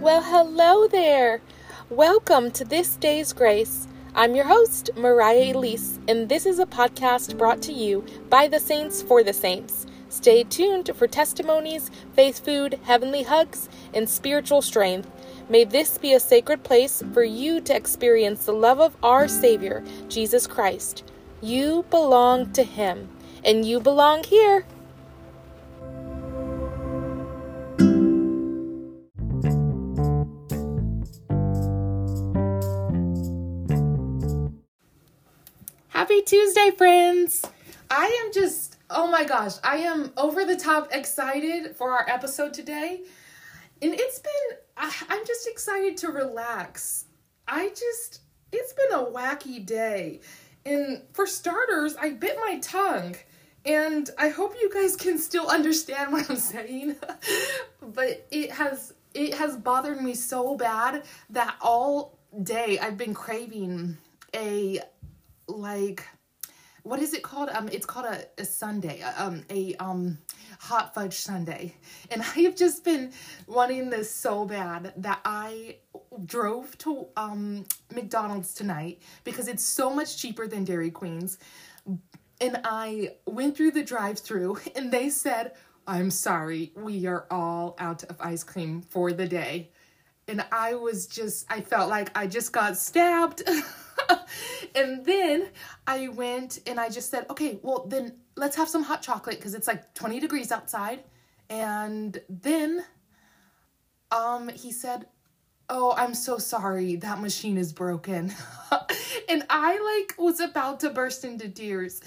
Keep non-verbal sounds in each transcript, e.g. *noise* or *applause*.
Well, hello there. Welcome to this day's grace. I'm your host, Mariah Elise, and this is a podcast brought to you by the Saints for the Saints. Stay tuned for testimonies, faith food, heavenly hugs, and spiritual strength. May this be a sacred place for you to experience the love of our Savior, Jesus Christ. You belong to Him, and you belong here. Happy Tuesday, friends! I am just, oh my gosh, I am over the top excited for our episode today. And it's been, I, I'm just excited to relax. I just, it's been a wacky day. And for starters, I bit my tongue. And I hope you guys can still understand what I'm saying. *laughs* but it has it has bothered me so bad that all day I've been craving a like what is it called? Um, it's called a, a sundae, um, a um hot fudge sundae, and *laughs* I have just been wanting this so bad that I drove to um McDonald's tonight because it's so much cheaper than Dairy Queen's, and I went through the drive-through *laughs* and they said, "I'm sorry, we are all out of ice cream for the day," and I was just, I felt like I just got stabbed. *laughs* *laughs* and then I went and I just said, okay, well, then let's have some hot chocolate because it's like 20 degrees outside. And then um, he said, oh, I'm so sorry, that machine is broken. *laughs* and I like was about to burst into tears.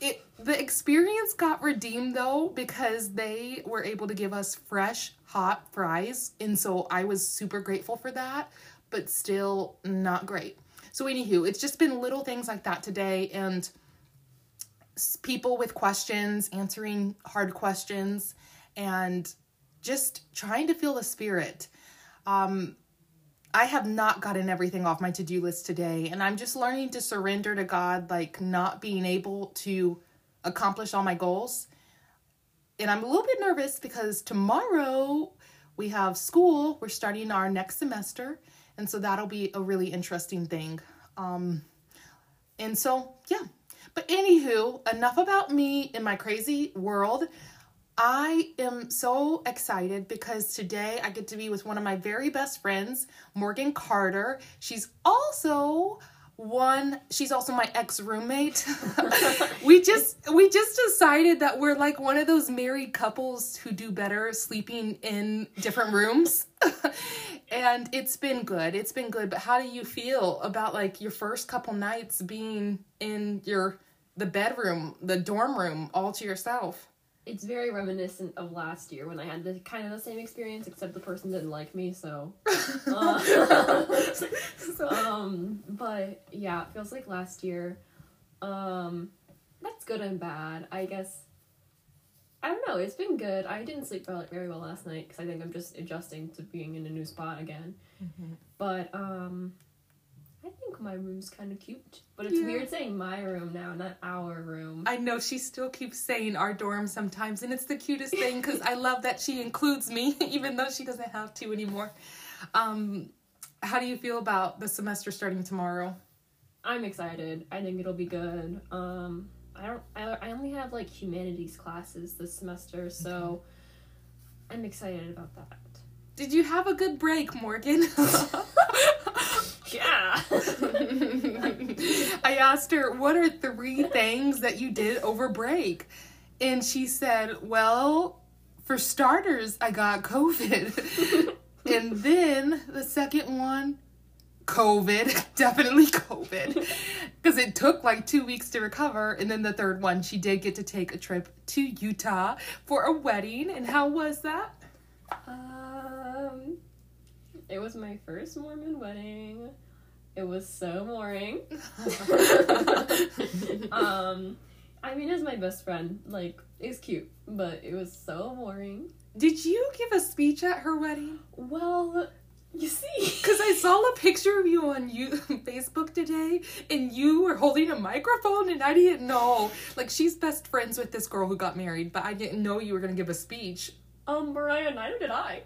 It the experience got redeemed though because they were able to give us fresh hot fries and so I was super grateful for that, but still not great. So, anywho, it's just been little things like that today, and people with questions, answering hard questions, and just trying to feel the spirit. Um, I have not gotten everything off my to do list today, and I'm just learning to surrender to God, like not being able to accomplish all my goals. And I'm a little bit nervous because tomorrow we have school, we're starting our next semester and so that'll be a really interesting thing. Um, and so, yeah. But anywho, enough about me in my crazy world. I am so excited because today I get to be with one of my very best friends, Morgan Carter. She's also one she's also my ex-roommate. *laughs* We just we just decided that we're like one of those married couples who do better sleeping in different rooms. *laughs* And it's been good. It's been good. But how do you feel about like your first couple nights being in your the bedroom the dorm room all to yourself it's very reminiscent of last year when I had the kind of the same experience, except the person didn't like me. So, *laughs* uh, um, but yeah, it feels like last year. Um, that's good and bad, I guess. I don't know. It's been good. I didn't sleep very well last night because I think I'm just adjusting to being in a new spot again. Mm-hmm. But um, think my room's kind of cute. But it's yeah. weird saying my room now, not our room. I know she still keeps saying our dorm sometimes, and it's the cutest thing because I love that she includes me, *laughs* even though she doesn't have to anymore. Um, how do you feel about the semester starting tomorrow? I'm excited. I think it'll be good. Um, I don't. I, I only have like humanities classes this semester, so I'm excited about that. Did you have a good break, Morgan? *laughs* *laughs* yeah. *laughs* I asked her, What are three things that you did over break? And she said, Well, for starters, I got COVID. *laughs* and then the second one, COVID, *laughs* definitely COVID, because it took like two weeks to recover. And then the third one, she did get to take a trip to Utah for a wedding. And how was that? Um, it was my first Mormon wedding. It was so boring. *laughs* *laughs* um, I mean, as my best friend, like, it's cute, but it was so boring. Did you give a speech at her wedding? Well, you see, because I saw a picture of you on you *laughs* Facebook today, and you were holding a microphone, and I didn't know. Like, she's best friends with this girl who got married, but I didn't know you were gonna give a speech. Um, Mariah, neither did I.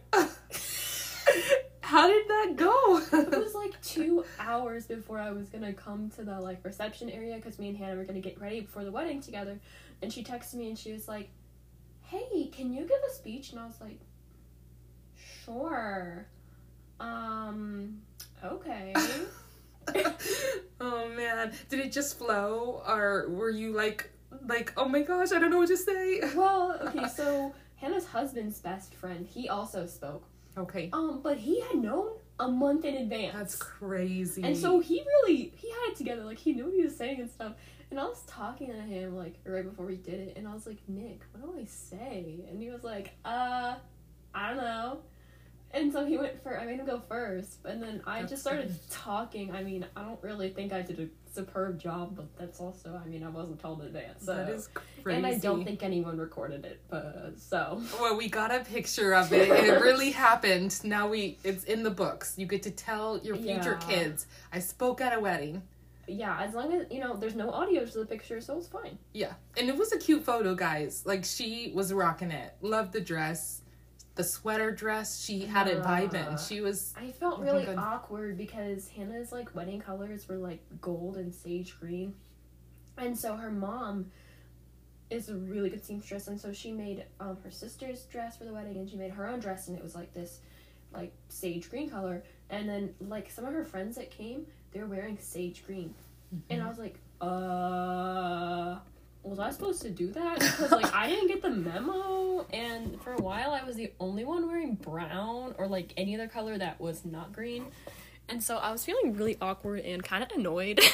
How did that go? it was like *laughs* two hours before I was gonna come to the like reception area because me and Hannah were gonna get ready before the wedding together, and she texted me and she was like, "Hey, can you give a speech?" And I was like, "Sure." Um. Okay. *laughs* oh man, did it just flow, or were you like, like, oh my gosh, I don't know what to say? well, *laughs* okay, so Hannah's husband's best friend, he also spoke. Okay. Um, but he had known a month in advance. That's crazy. And so he really he had it together, like he knew what he was saying and stuff. And I was talking to him like right before we did it, and I was like, Nick, what do I say? And he was like, uh, I don't know. And so he went for I made him go first, and then I That's just started good. talking. I mean, I don't really think I did a superb job, but that's also I mean I wasn't told in advance. So. that is crazy. and I don't think anyone recorded it, but so Well, we got a picture of it. *laughs* It really happened. Now we, it's in the books. You get to tell your future Yeah. kids. I spoke at a wedding. yeah, as long as you know, there's no audio to the picture, so it's fine. Yeah, and it was a cute photo, guys. Like she was rocking it. Loved the dress, the sweater dress. She had it vibing. She was. I felt really good. awkward because Hannah's like wedding colors were like gold and sage green. And so her mom is a really good seamstress and so she made um, her sister's dress for the wedding and she made her own dress and it was like this like sage green color and then like some of her friends that came they were wearing sage green and i was like uh was i supposed to do that because like i didn't get the memo and for a while i was the only one wearing brown or like any other color that was not green and so i was feeling really awkward and kind of annoyed *laughs*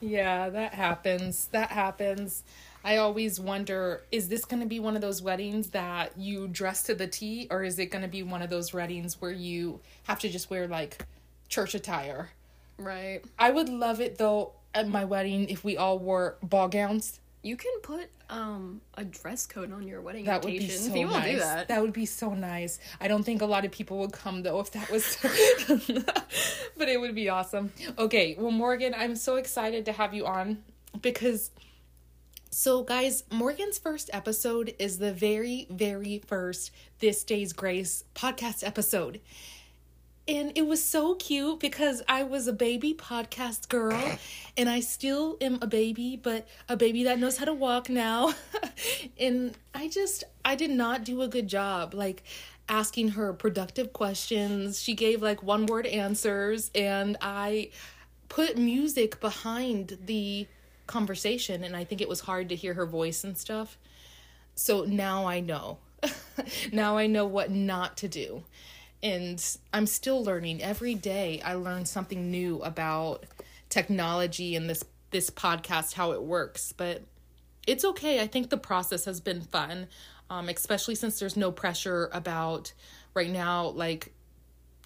yeah, that happens. That happens. I always wonder is this going to be one of those weddings that you dress to the T, or is it going to be one of those weddings where you have to just wear like church attire? right I would love it though at my wedding if we all wore ball gowns. you can put um a dress code on your wedding That would be so want nice. do that That would be so nice. I don't think a lot of people would come though if that was *laughs* but it would be awesome. Okay, well Morgan, I'm so excited to have you on because so guys, Morgan's first episode is the very very first This Day's Grace podcast episode. And it was so cute because I was a baby podcast girl *clears throat* and I still am a baby, but a baby that knows how to walk now. *laughs* and I just, I did not do a good job. Like, asking her productive questions. She gave like one word answers, and I put music behind the conversation, and I think it was hard to hear her voice and stuff. So now I know. *laughs* now I know what not to do. And I'm still learning. Every day I learn something new about technology and this this podcast how it works, but it's okay. I think the process has been fun, um, especially since there's no pressure about right now, like,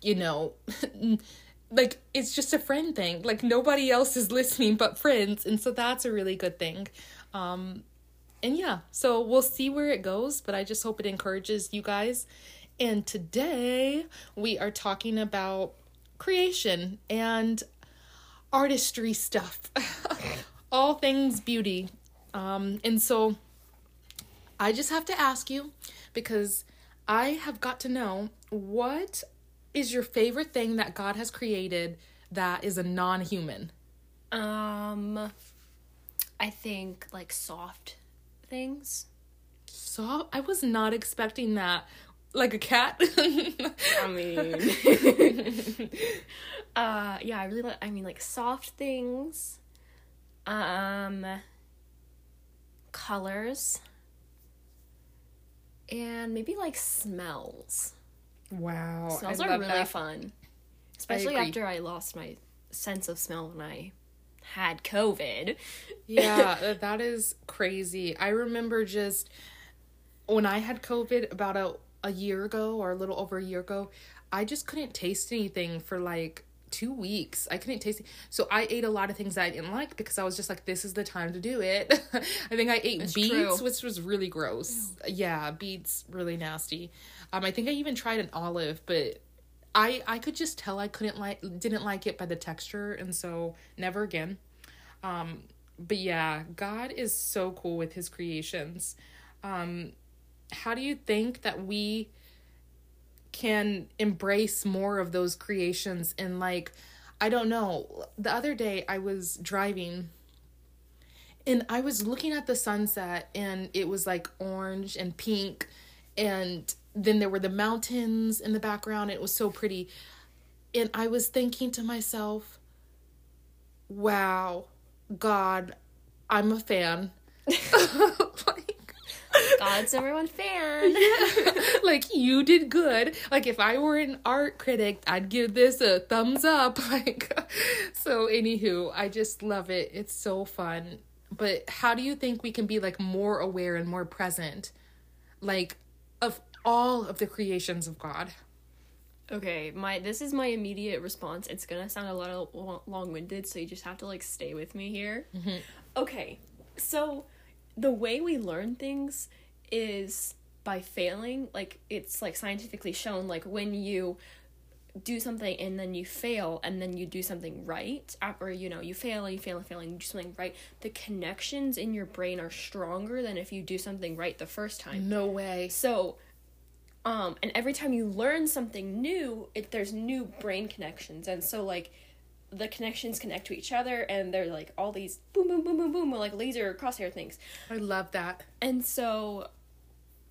you know, *laughs* like it's just a friend thing. Like nobody else is *laughs* listening but friends, and so that's a really good thing. Um, and yeah, so we'll see where it goes, but I just hope it encourages you guys. And today we are talking about creation and artistry stuff, *laughs* all things beauty. Um, and so I just have to ask you because I have got to know what is your favorite thing that God has created that is a non human? Um, I think like soft things. So I was not expecting that. Like a cat. *laughs* I mean, *laughs* uh, yeah, I really like. I mean, like soft things. Um, colors. And maybe like smells. wow. Smells I are really that. fun. Especially agree. after I lost my sense of smell when I had COVID. yeah, *laughs* that is crazy. I remember just when I had COVID about a, a year ago or a little over a year ago, I just couldn't taste anything for like two weeks. I couldn't taste it. So I ate a lot of things that I didn't like because I was just like, this is the time to do it. *laughs* I think I ate It's beets, true. which was really gross. Yeah, beets, really nasty. Um, I think I even tried an olive, but I I could just tell I couldn't like didn't like it by the texture, and so never again. Um, but yeah, God is so cool with his creations. Um, how do you think that we can embrace more of those creations and like I don't know. The other day I was driving and I was looking at the sunset and it was like orange and pink and then there were the mountains in the background. It was so pretty. And I was thinking to myself, wow, God, I'm a fan. *laughs* God's number one fan. *laughs* Yeah. like you did good. Like if I were an art critic, I'd give this a thumbs up. *laughs* Like so anywho, I just love it. It's so fun. But how do you think we can be like more aware and more present like of all of the creations of God? Okay, my this is my immediate response. It's gonna sound a little long winded, so you just have to like stay with me here. Mm-hmm. Okay, so the way we learn things is by failing. Like it's like scientifically shown. Like when you do something and then you fail and then you do something right or you know you fail and you fail and fail and you do something right the connections in your brain are stronger than if you do something right the first time no way so um and every time you learn something new it there's new brain connections and so like the connections connect to each other and they're like all these boom boom boom boom boom like laser crosshair things i love that and so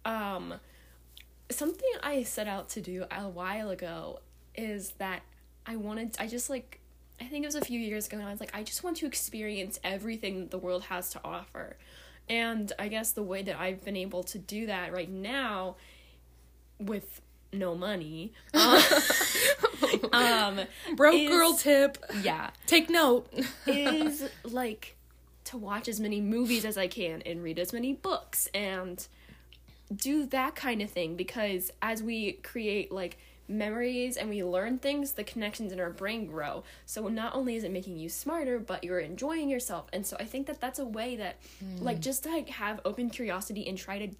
um something i set out to do a while ago is that i wanted i just like i think it was a few years ago and i was like i just want to experience everything that the world has to offer and i guess the way that i've been able to do that right now with no money. *laughs* *laughs* um, Broke is, girl tip. Yeah. Take note. is *laughs* like to watch as many movies as I can and read as many books and do that kind of thing because as we create like memories and we learn things, the connections in our brain grow. So not only is it making you smarter, but you're enjoying yourself. And so I think that that's a way that mm. like just to like have open curiosity and try to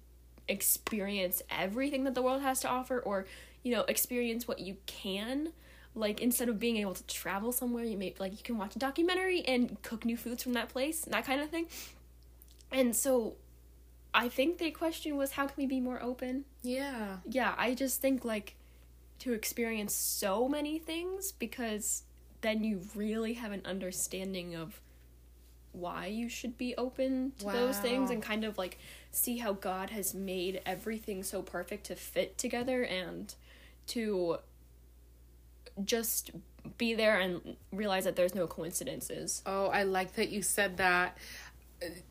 experience everything that the world has to offer or you know experience what you can like instead of being able to travel somewhere you may like you can watch a documentary and cook new foods from that place that kind of thing. And so i think the question was how can we be more open? Yeah. Yeah i just think like to experience so many things because then you really have an understanding of why you should be open to wow. those things and kind of like see how God has made everything so perfect to fit together and to just be there and realize that there's no coincidences. Oh, I like that you said that.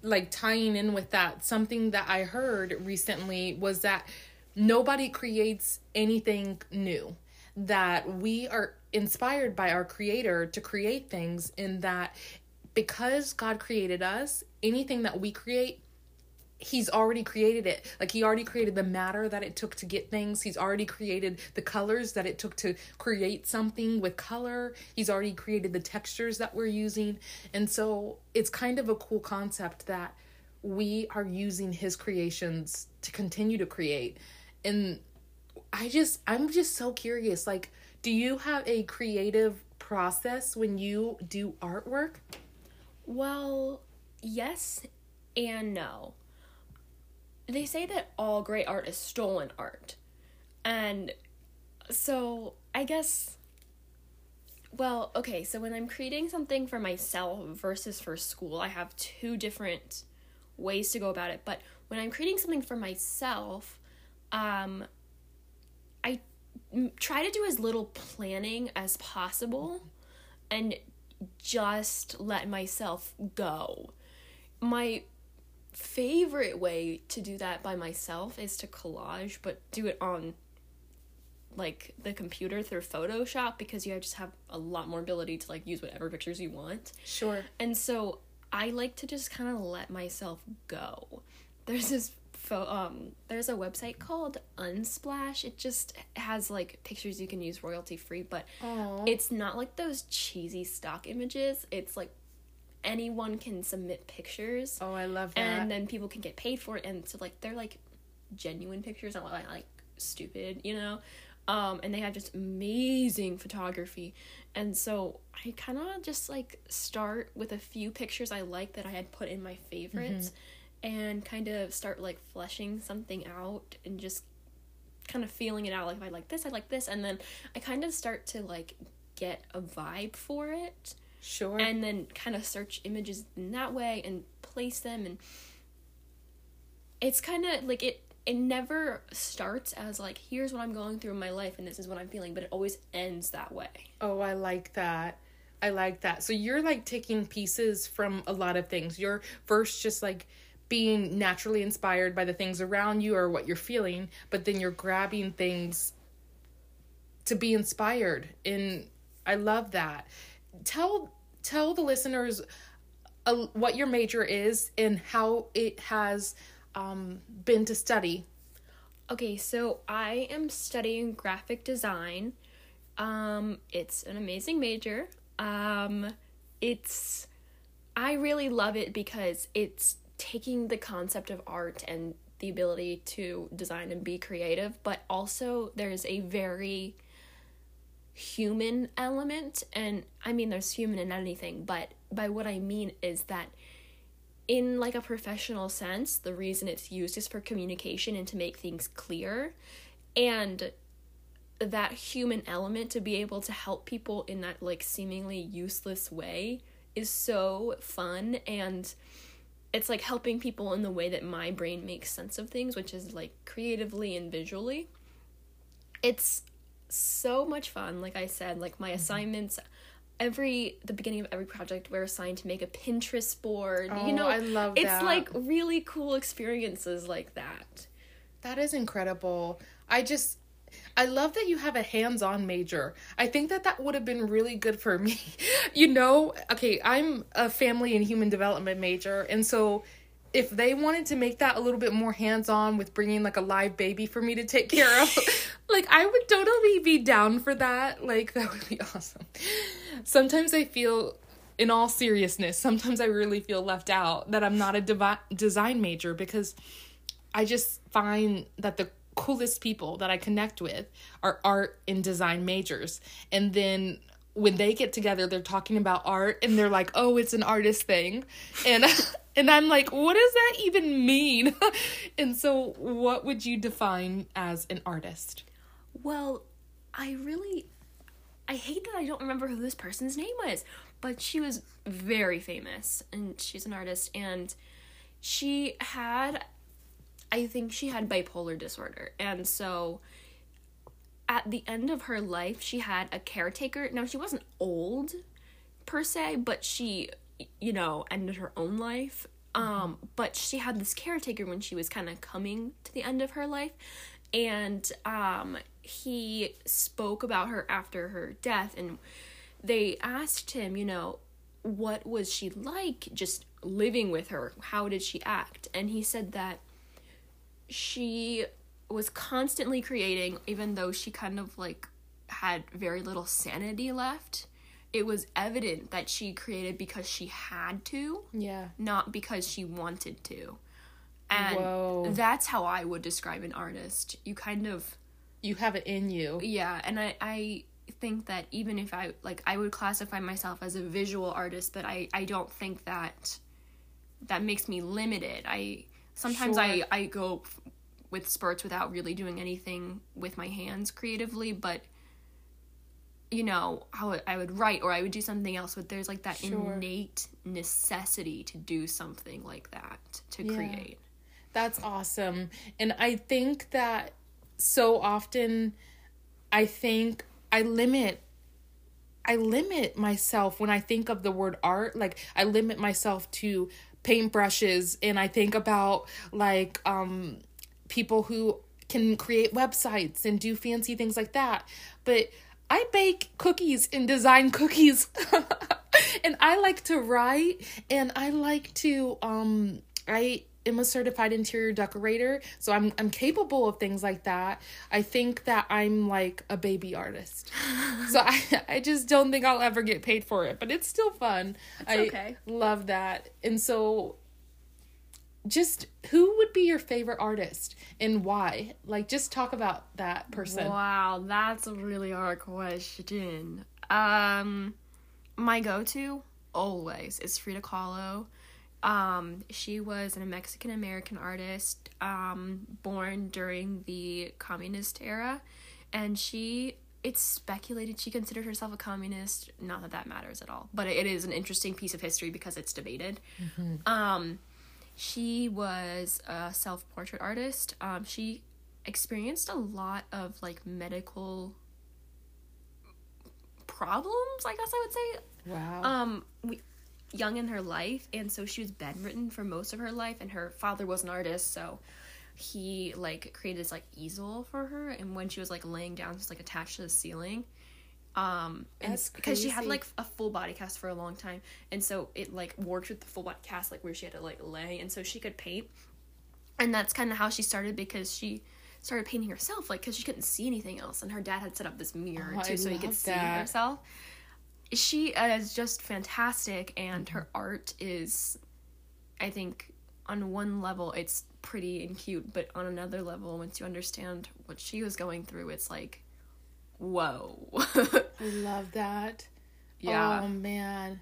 Like tying in with that, something that I heard recently was that nobody creates anything new. That we are inspired by our creator to create things, in that because God created us, anything that we create he's already created it. Like he already created the matter that it took to get things. He's already created the colors that it took to create something with color. He's already created the textures that we're using. And so it's kind of a cool concept that we are using his creations to continue to create. And i just i'm just so curious like do you have a creative process when you do artwork? Well yes and no they say that all great art is stolen art. And so I guess well, okay, so when I'm creating something for myself versus for school, I have two different ways to go about it. But when I'm creating something for myself, um I try to do as little planning as possible and just let myself go. My favorite way to do that by myself is to collage, but do it on like the computer through Photoshop because you just have a lot more ability to like use whatever pictures you want. Sure. And so I like to just kind of let myself go. There's this fo- um there's a website called Unsplash. It just has like pictures you can use royalty free, but Aww. it's not like those cheesy stock images. It's like anyone can submit pictures. Oh, I love that. And then people can get paid for it, and so like they're like genuine pictures, not like, like stupid, you know. Um, and they have just amazing photography, and so I kind of just like start with a few pictures I like that I had put in my favorites, mm-hmm. and kind of start like fleshing something out and just kind of feeling it out like if I like this, I like this and then I kind of start to like get a vibe for it. Sure. And then kind of search images in that way and place them and it's kind of like it it never starts as like here's what I'm going through in my life and this is what I'm feeling, but it always ends that way. Oh, I like that. I like that. So you're like taking pieces from a lot of things. You're first just like being naturally inspired by the things around you or what you're feeling, but then you're grabbing things to be inspired. And I love that. Tell tell the listeners uh, what your major is and how it has um, been to study. Okay, so I am studying graphic design. Um, it's an amazing major. Um, it's I really love it because it's taking the concept of art and the ability to design and be creative, but also there's a very human element and I mean there's human in anything, but by what I mean is that in like a professional sense, the reason it's used is for communication and to make things clear. And that human element to be able to help people in that like seemingly useless way is so fun and it's like helping people in the way that my brain makes sense of things, which is like creatively and visually. It's so much fun, like I said, like my mm-hmm. assignments every the beginning of every project we're assigned to make a Pinterest board. Oh, you know, I love that. it's that. like really cool experiences like that. That is incredible. I just I love that you have a hands-on major. I think that that would have been really good for *laughs* me. you know, okay, I'm a family and human development major, and so if they wanted to make that a little bit more hands-on with bringing like a live baby for me to take care of, *laughs* like I would totally be down for that. Like that would be awesome. Sometimes I feel in all seriousness, sometimes I really feel left out that I'm not a devi- design major because I just find that the coolest people that I connect with are art and design majors. And then when they get together, they're talking about art and they're like, "Oh, it's an artist thing." And *laughs* and I'm like, "What does that even mean?" *laughs* and so what would you define as an artist? Well, I really I hate that I don't remember who this person's name was, but she was very famous and she's an artist and she had I think she had bipolar disorder. And so at the end of her life, she had a caretaker. Now, she wasn't old per se, but she, you know, ended her own life. Um, but she had this caretaker when she was kind of coming to the end of her life. And um, he spoke about her after her death. And they asked him, you know, what was she like just living with her? How did she act? And he said that she was constantly creating even though she kind of like had very little sanity left it was evident that she created because she had to Yeah. not because she wanted to and Whoa. that's how i would describe an artist you kind of You have it in you. yeah and i i think that even if i like i would classify myself as a visual artist but i i don't think that that makes me limited i sometimes i Sure. i go f- with spurts without really doing anything with my hands creatively but you know how I- would write or i would do something else but there's like that Sure. innate necessity to do something like that to Yeah. create That's awesome. And I think that so often I think I limit I limit myself when I think of the word art. Like I limit myself to paintbrushes and I think about like um people who can create websites and do fancy things like that. But I bake cookies and design cookies. *laughs* and I like to write and I like to um I am a certified interior decorator, so I'm I'm capable of things like that. I think that I'm like a baby artist. *laughs* so I I just don't think I'll ever get paid for it, but it's still fun. I okay. love that. And so just who would be your favorite artist and why? Like just talk about that person. Wow, that's a really hard question. Um, my go-to always is Frida Kahlo. Um, she was a Mexican American artist, um, born during the communist era, and she. It's speculated she considered herself a communist. Not that that matters at all, but it is an interesting piece of history because it's debated. Um, she was a self portrait artist. Um, she experienced a lot of like medical problems, I guess I would say. Wow. Um, we, young in her life, and so she was bedridden for most of her life, and her father was an artist, so he like created this like easel for her, and when she was like laying down, just like attached to the ceiling. Um, and because she had like a full body cast for a long time, and so it like worked with the full body cast, like where she had to like lay, and so she could paint, and that's kind of how she started because she started painting herself, like because she couldn't see anything else, and her dad had set up this mirror Oh, too, I so he could love see that. herself. She is just fantastic, and her art is, I think, on one level it's pretty and cute, but on another level, once you understand what she was going through, it's like, whoa. *laughs* I love that. yeah. Oh man.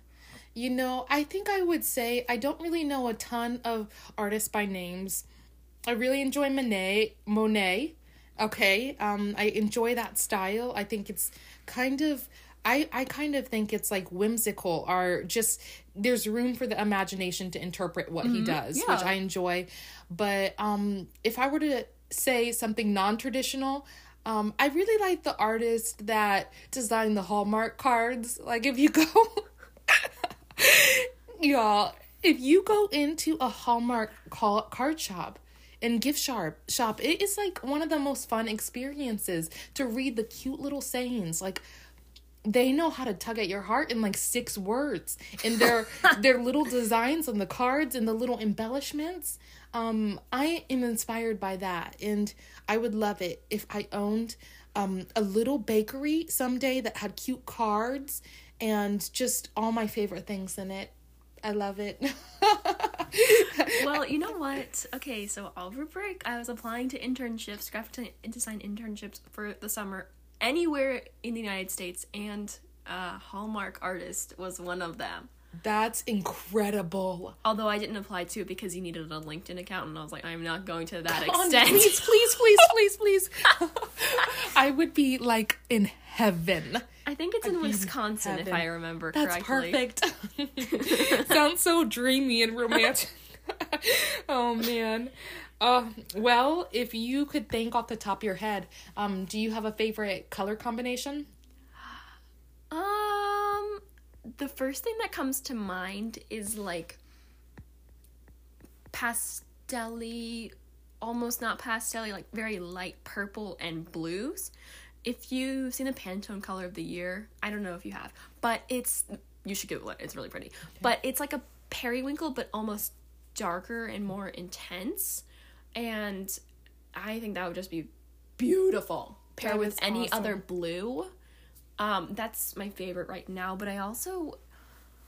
You know, I think I would say I don't really know a ton of artists by names. I really enjoy Monet, Monet. Okay. Um I enjoy that style. I think it's kind of I I kind of think it's like whimsical or just there's room for the imagination to interpret what he does, yeah. which I enjoy. But um if I were to say something non-traditional, um, I really like the artist that designed the Hallmark cards. Like if you go *laughs* y'all, if you go into a Hallmark call, card shop and gift shop shop, it is like one of the most fun experiences to read the cute little sayings. Like they know how to tug at your heart in like six words and their *laughs* their little designs on the cards and the little embellishments um i am inspired by that and i would love it if i owned um a little bakery someday that had cute cards and just all my favorite things in it i love it *laughs* well, you know what? Okay, so over break, I was applying to internships, graphic design internships for the summer anywhere in the United States, and uh, Hallmark artist was one of them. That's incredible Although I didn't apply to it because you needed a LinkedIn account, and I was like, I'm not going to that Come on, extent. please please please *laughs* please please *laughs* i would be like in heaven I think it's in be in Wisconsin, if. I remember That's correctly. perfect. *laughs* Sounds so dreamy and romantic. oh man. Uh, well, if you could think off the top of your head, um, do you have a favorite color combination? Um, the first thing that comes to mind is like pastelly, almost not pastelly, like very light purple and blues. If you've seen the Pantone color of the year, I don't know if you have, but it's you should Google it. It's really pretty. But it's like a periwinkle, but almost darker and more intense. And I think that would just be beautiful. Pair with is any awesome. other blue. Um, that's my favorite right now, but I also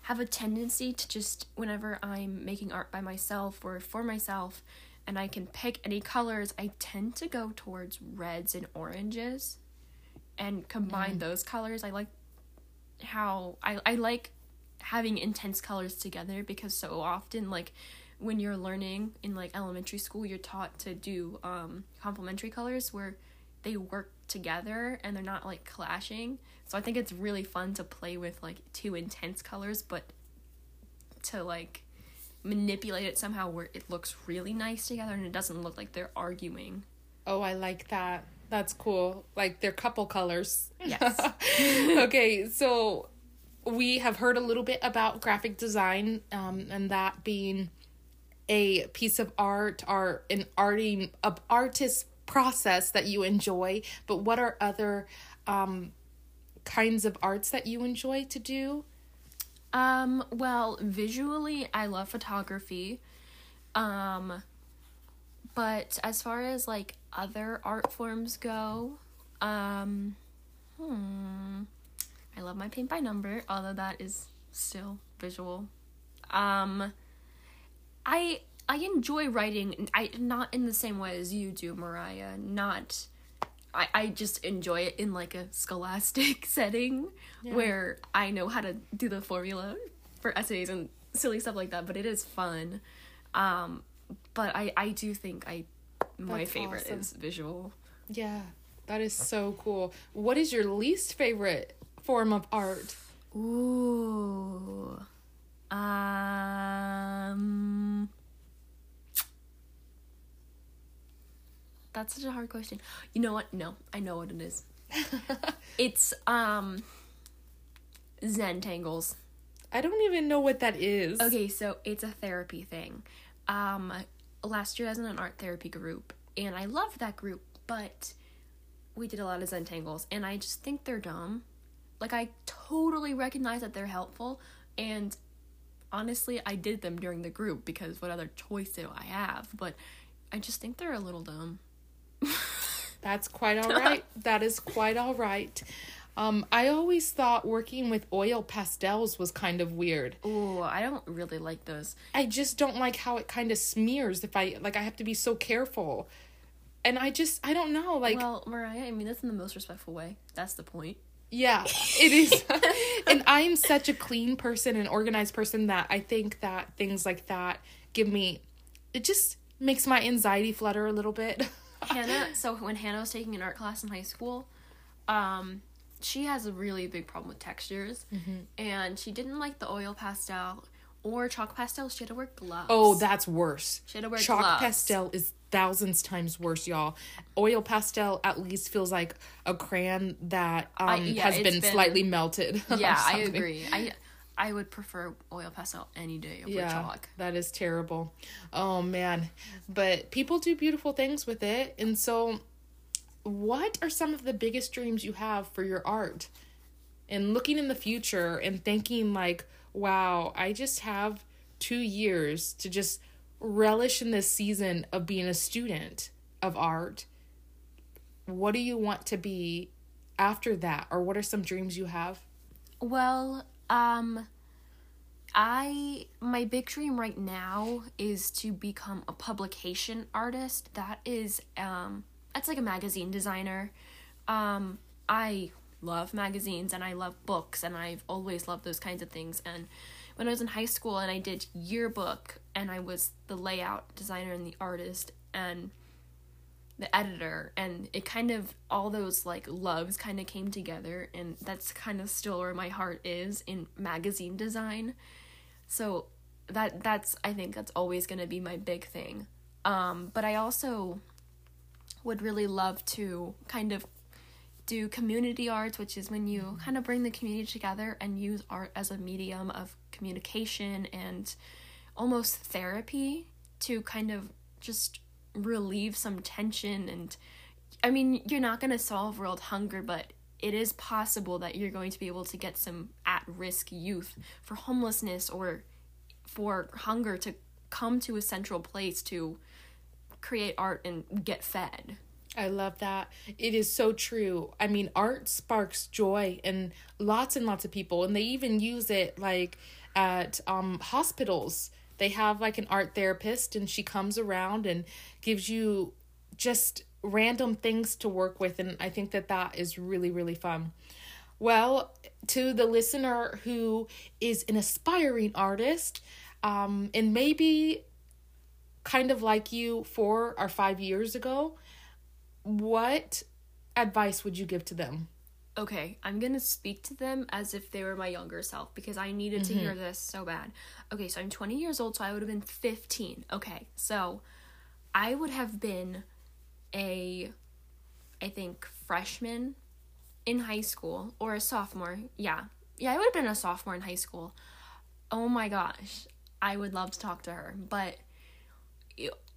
have a tendency to just whenever I'm making art by myself or for myself and I can pick any colors, I tend to go towards reds and oranges and combine those colors. I like how I, I like having intense colors together because so often like when you're learning in like elementary school you're taught to do um complementary colors where they work together and they're not like clashing so i think it's really fun to play with like two intense colors but to like manipulate it somehow where it looks really nice together and it doesn't look like they're arguing Oh, I like that. That's cool. Like they're couple colors. Yes. *laughs* okay, so we have heard a little bit about graphic design, um, and that being a piece of art or an arting a artist process that you enjoy. But what are other um, kinds of arts that you enjoy to do? Um, well, visually, I love photography. Um, but as far as like other art forms go, um, hmm, I love my paint by number, although that is still visual. Um, I I enjoy writing. I not in the same way as you do, Mariah. Not. I, I just enjoy it in like a scholastic *laughs* setting where I know how to do the formula for essays and silly stuff like that, but it is fun. Um, but I I do think I my That's favorite awesome. is visual. Yeah, that is so cool. What is your least favorite form of art? Ooh. Um. That's such a hard question. You know what? No, I know what it is. *laughs* It's um Zen tangles. I don't even know what that is. Okay, so it's a therapy thing. Um last year I was in an art therapy group and I loved that group, but we did a lot of Zen tangles and I just think they're dumb. Like I totally recognize that they're helpful and honestly I did them during the group because what other choice do I have? But I just think they're a little dumb. *laughs* That's quite all right. that is quite all right. Um, I always thought working with oil pastels was kind of weird. Oh, I don't really like those. I just don't like how it kind of smears if I like I have to be so careful. And I just I don't know, like well, Mariah, I mean that's in the most respectful way. That's the point. yeah, it is. *laughs* and I'm such a clean person and organized person that I think that things like that give me it just makes my anxiety flutter a little bit. *laughs* Hannah, so when Hannah was taking an art class in high school, um, she has a really big problem with textures, and she didn't like the oil pastel or chalk pastel. She had to wear gloves. Oh, that's worse. She had to wear Chalk gloves. pastel is thousands times worse, y'all. Oil pastel at least feels like a crayon that um, I- yeah, has been, been- slightly melted. *laughs* yeah, I agree. I I would prefer oil pastel any day over Yeah, chalk. that is terrible. Oh man, but people do beautiful things with it, and so, what are some of the biggest dreams you have for your art? And looking in the future and thinking like, wow, I just have two years to just relish in this season of being a student of art. What do you want to be after that, or what are some dreams you have? Well, um I my big dream right now is to become a publication artist. That is um that's like a magazine designer. Um I love magazines and I love books and I've always loved those kinds of things and when I was in high school and I did yearbook and I was the layout designer and the artist and the editor and it kind of all those like loves kind of came together and that's kind of still where my heart is in magazine design. So that that's i think that's always going to be my big thing. Um but i also would really love to kind of do community arts which is when you kind of bring the community together and use art as a medium of communication and almost therapy to kind of just relieve some tension and I mean, you're not going to solve world hunger, but it is possible that you're going to be able to get some at-risk youth for homelessness or for hunger to come to a central place to create art and get fed. I love that. It is so true. I mean, art sparks joy in lots and lots of people, and they even use it like at um, hospitals. They have like an art therapist, and she comes around and gives you just random things to work with, and I think that that is really, really fun. Well, to the listener who is an aspiring artist, um, and maybe kind of like you four or five years ago, what advice would you give to them? Okay, I'm gonna speak to them as if they were my younger self because I needed to hear mm-hmm. this so bad. Okay, so I'm 20 years old, so I would have been 15. Okay, so I would have been a, I think, freshman in high school or a sophomore. Yeah, yeah, I would have been a sophomore in high school. Oh my gosh, I would love to talk to her, but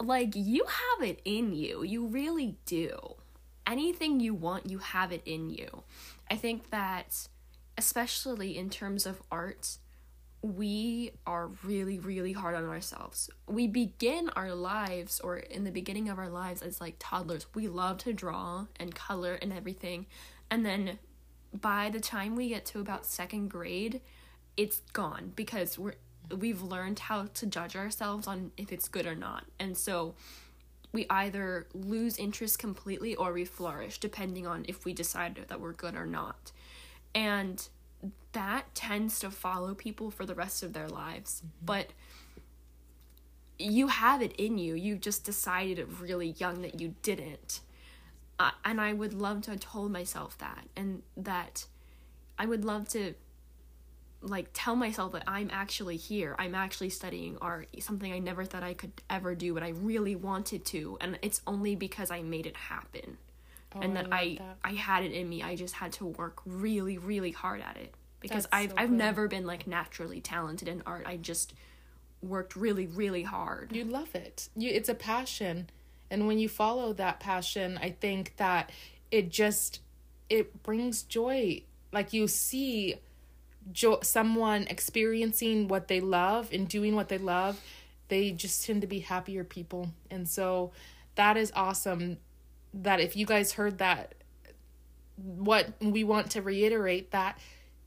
like you have it in you. You really do. Anything you want, you have it in you. I think that especially in terms of art, we are really really hard on ourselves. We begin our lives or in the beginning of our lives as like toddlers. We love to draw and color and everything. And then by the time we get to about second grade, it's gone because we're we've learned how to judge ourselves on if it's good or not. And so we either lose interest completely or we flourish depending on if we decide that we're good or not. And that tends to follow people for the rest of their lives. But you have it in you. You just decided really young that you didn't. Uh, and I would love to have told myself that and that I would love to like tell myself that I'm actually here. I'm actually studying art, something I never thought I could ever do, but I really wanted to, and it's only because I made it happen. Oh, and that I I that. I had it in me. I just had to work really really hard at it because That's I've so I've good. never been like naturally talented in art. I just worked really really hard. You love it. You it's a passion. And when you follow that passion, I think that it just it brings joy. Like you see jo- someone experiencing what they love and doing what they love, they just tend to be happier people. And so that is awesome that if you guys heard that what we want to reiterate that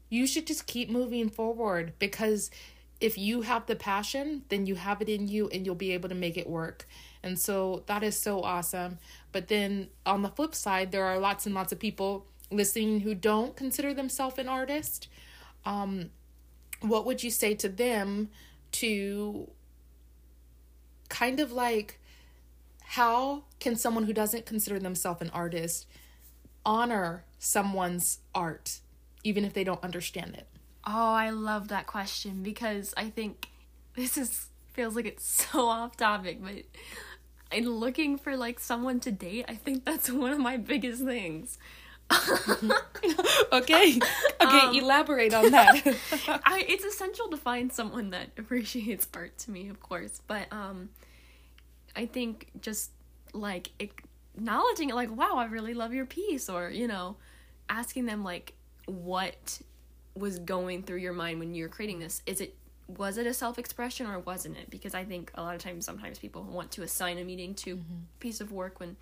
you should just keep moving forward because if you have the passion, then you have it in you and you'll be able to make it work. And so that is so awesome. But then on the flip side, there are lots and lots of people listening who don't consider themselves an artist. Um, what would you say to them to kind of like how can someone who doesn't consider themselves an artist honor someone's art even if they don't understand it? Oh, I love that question because I think this is feels like it's *laughs* so off topic, but in looking for like someone to date, I think that's one of my biggest things. *laughs* Okay. Okay, elaborate on that. *laughs* I, it's essential to find someone that *laughs* appreciates art to me, of course, but um I think just like acknowledging it like wow, I really love your piece or, you know, asking them like what was going through your mind when you were creating this. Is it was it a self-expression or wasn't it? Because I think a lot of times sometimes people want to assign a meaning to a piece of work when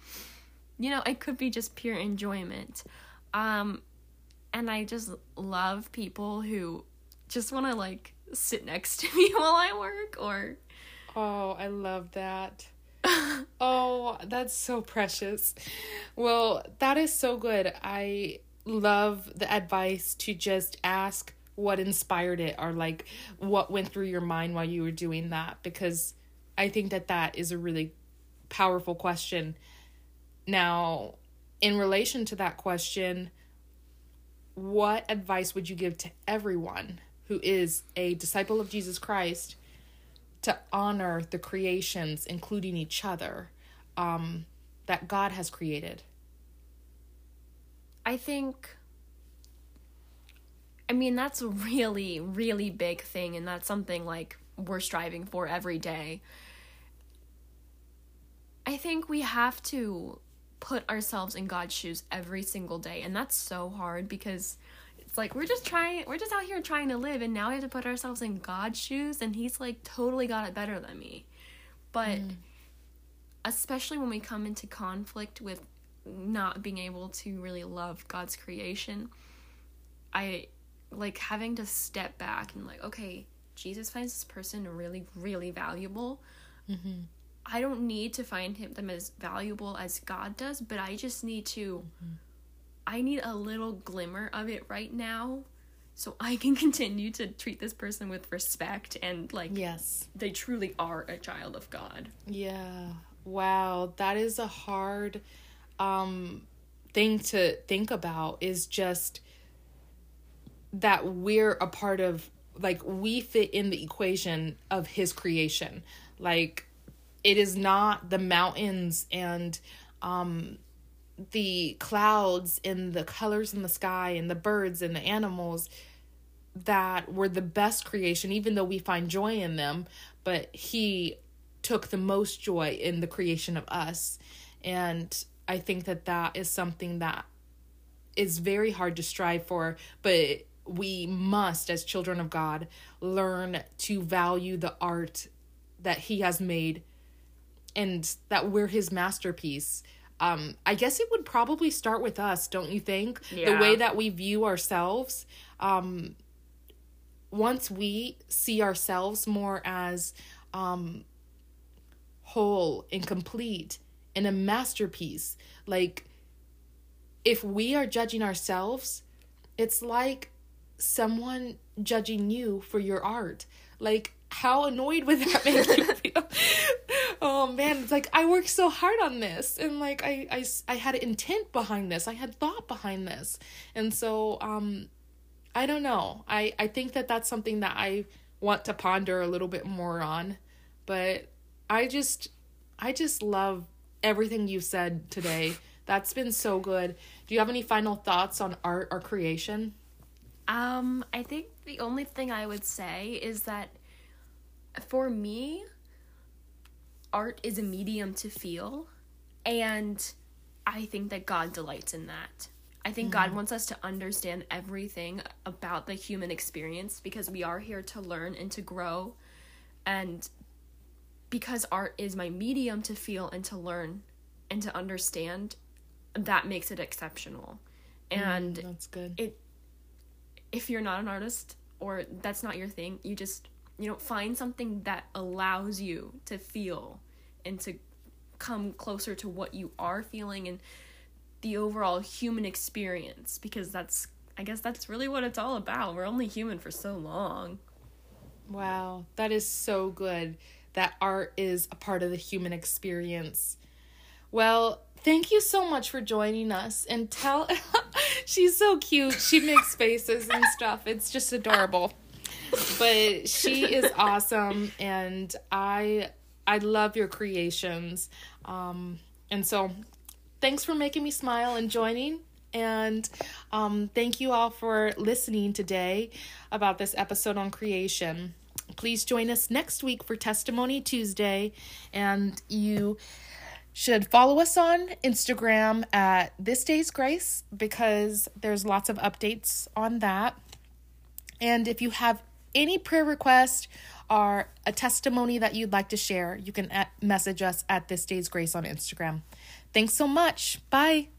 you know, it could be just pure enjoyment. Um and I just love people who just want to like sit next to *laughs* me while I work or Oh, I love that. *laughs* oh, that's so precious. Well, that is so good. I love the advice to just ask what inspired it or like what went through your mind while you were doing that because I think that that is a really powerful question. Now, in relation to that question, what advice would you give to everyone who is a disciple of Jesus Christ to honor the creations, including each other, um, that God has created? I think I mean that's a really really big thing and that's something like we're striving for every day. I think we have to put ourselves in God's shoes every single day and that's so hard because it's like we're just trying we're just out here trying to live and now we have to put ourselves in God's shoes and he's like totally got it better than me. But mm. especially when we come into conflict with not being able to really love God's creation, I like having to step back and like, okay, Jesus finds this person really, really valuable. Mm-hmm. I don't need to find him them as valuable as God does, but I just need to. I need a little glimmer of it right now, so I can *laughs* continue to treat this person with respect and like Yes. they truly are a child of God. Yeah. Wow, that is a hard um thing to think about is just that we're a part of like we fit in the equation of his creation. Like it is not the mountains and um the clouds and the colors in the sky and the birds and the animals that were the best creation even though we find joy in them but he took the most joy in the creation of us. And i think that that is something that is very hard to strive for but we must as children of god learn to value the art that he has made and that we're his masterpiece um i guess it would probably start with us don't you think Yeah. the way that we view ourselves um once we see ourselves more as um whole and complete and a masterpiece like if we are judging ourselves it's like someone judging you for your art. Like, how annoyed would that make you *laughs* feel? Oh man, it's like I worked so hard on this and like I, I, I had intent behind this. I had thought behind this. And so um I don't know. I I think that that's something that I want to ponder a little bit more on. But I just I just love everything you said today. That's been so good. Do you have any final thoughts on art or creation? Um, I think the only thing I would say is that for me, art is a medium to feel, and I think that God delights in that. I think mm-hmm. God wants us to understand everything about the human experience because we are here to learn and to grow. And because art is my medium to feel and to learn and to understand, that makes it exceptional. Mm, and mm, that's good. It if you're not an artist or that's not your thing, you just you know find something that allows you to feel and to come closer to what you are feeling and the overall human experience because that's I guess that's really what it's all about. We're only human for so long. Wow, that is so good that art is a part of the human experience. Well, thank you so much for joining us and tell *laughs* she's so cute she makes *laughs* faces and stuff it's just adorable but she is awesome and i i love your creations um and so thanks for making me smile and joining and um, thank you all for listening today about this episode on creation please join us next week for testimony tuesday and you should follow us on Instagram at This Day's Grace because there's lots of updates on that. And if you have any prayer request or a testimony that you'd like to share, you can message us at This Day's Grace on Instagram. Thanks so much. Bye.